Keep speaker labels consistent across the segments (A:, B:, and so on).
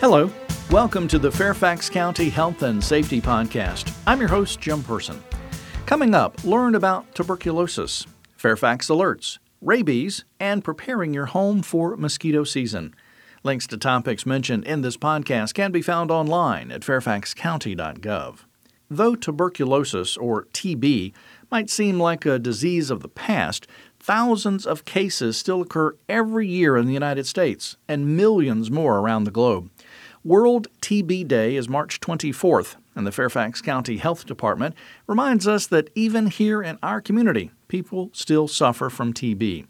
A: Hello. Welcome to the Fairfax County Health and Safety Podcast. I'm your host, Jim Person. Coming up, learn about tuberculosis, Fairfax alerts, rabies, and preparing your home for mosquito season. Links to topics mentioned in this podcast can be found online at fairfaxcounty.gov. Though tuberculosis, or TB, might seem like a disease of the past, thousands of cases still occur every year in the United States and millions more around the globe. World TB Day is March 24th, and the Fairfax County Health Department reminds us that even here in our community, people still suffer from TB.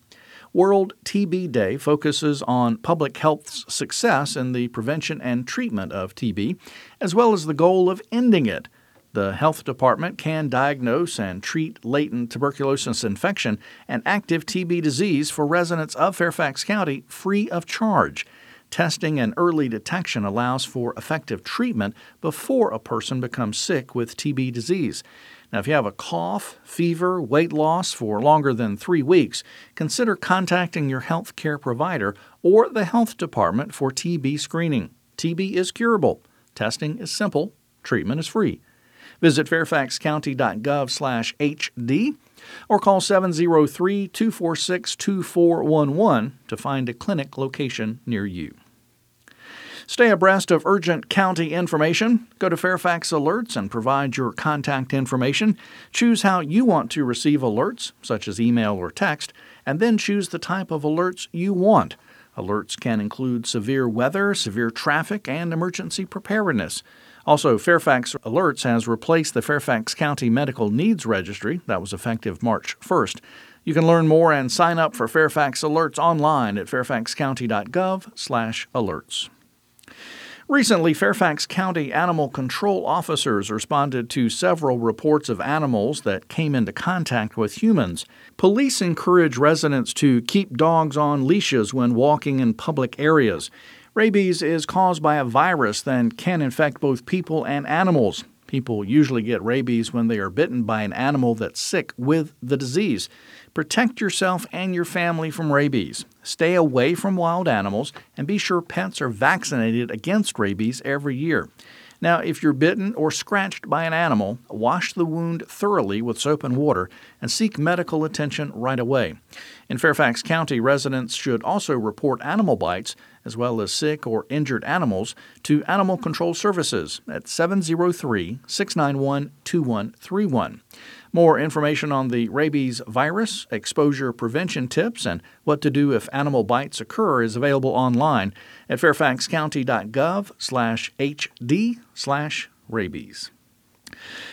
A: World TB Day focuses on public health's success in the prevention and treatment of TB, as well as the goal of ending it. The health department can diagnose and treat latent tuberculosis infection and active TB disease for residents of Fairfax County free of charge. Testing and early detection allows for effective treatment before a person becomes sick with TB disease. Now, if you have a cough, fever, weight loss for longer than three weeks, consider contacting your health care provider or the health department for TB screening. TB is curable. Testing is simple. Treatment is free. Visit fairfaxcounty.gov/hd or call 703-246-2411 to find a clinic location near you. Stay abreast of urgent county information. Go to Fairfax Alerts and provide your contact information. Choose how you want to receive alerts, such as email or text, and then choose the type of alerts you want. Alerts can include severe weather, severe traffic, and emergency preparedness. Also, Fairfax Alerts has replaced the Fairfax County Medical Needs Registry that was effective March 1st. You can learn more and sign up for Fairfax Alerts online at fairfaxcounty.gov/alerts. Recently, Fairfax County animal control officers responded to several reports of animals that came into contact with humans. Police encourage residents to keep dogs on leashes when walking in public areas. Rabies is caused by a virus that can infect both people and animals. People usually get rabies when they are bitten by an animal that's sick with the disease. Protect yourself and your family from rabies. Stay away from wild animals and be sure pets are vaccinated against rabies every year. Now, if you're bitten or scratched by an animal, wash the wound thoroughly with soap and water and seek medical attention right away. In Fairfax County, residents should also report animal bites as well as sick or injured animals to Animal Control Services at 703 691 2131. More information on the rabies virus, exposure prevention tips, and what to do if animal bites occur is available online at fairfaxcounty.gov/hd/rabies.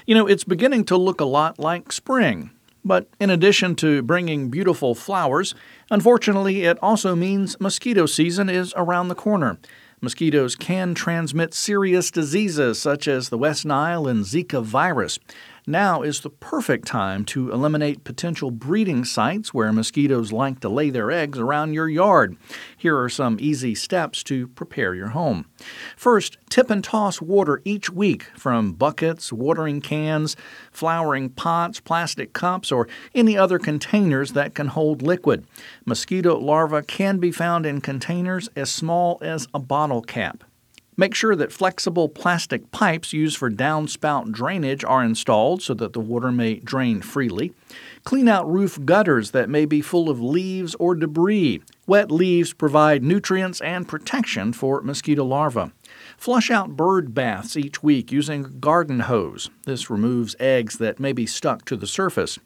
A: You know, it's beginning to look a lot like spring. But in addition to bringing beautiful flowers, unfortunately, it also means mosquito season is around the corner. Mosquitoes can transmit serious diseases such as the West Nile and Zika virus. Now is the perfect time to eliminate potential breeding sites where mosquitoes like to lay their eggs around your yard. Here are some easy steps to prepare your home. First, tip and toss water each week from buckets, watering cans, flowering pots, plastic cups, or any other containers that can hold liquid. Mosquito larvae can be found in containers as small as a bottle cap. Make sure that flexible plastic pipes used for downspout drainage are installed so that the water may drain freely. Clean out roof gutters that may be full of leaves or debris. Wet leaves provide nutrients and protection for mosquito larvae. Flush out bird baths each week using a garden hose. This removes eggs that may be stuck to the surface.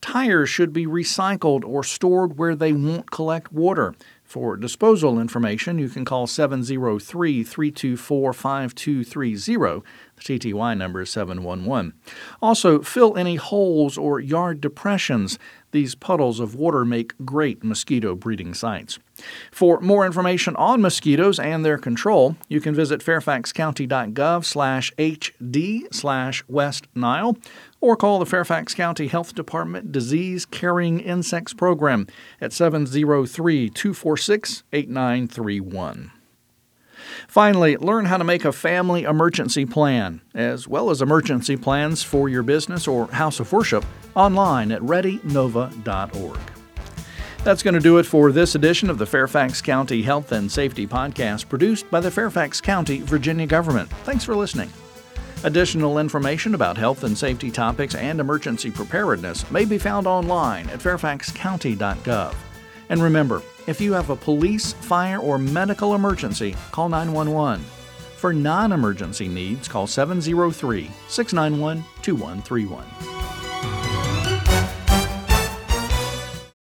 A: Tires should be recycled or stored where they won't collect water. For disposal information, you can call 703 324 5230. The TTY number is 711. Also, fill any holes or yard depressions. These puddles of water make great mosquito breeding sites. For more information on mosquitoes and their control, you can visit fairfaxcounty.gov/hd/west nile or call the Fairfax County Health Department Disease Carrying Insects Program at 703 246 8931. Finally, learn how to make a family emergency plan, as well as emergency plans for your business or house of worship, online at readynova.org. That's going to do it for this edition of the Fairfax County Health and Safety Podcast, produced by the Fairfax County, Virginia government. Thanks for listening. Additional information about health and safety topics and emergency preparedness may be found online at fairfaxcounty.gov. And remember, if you have a police, fire, or medical emergency, call 911. For non emergency needs, call 703 691 2131.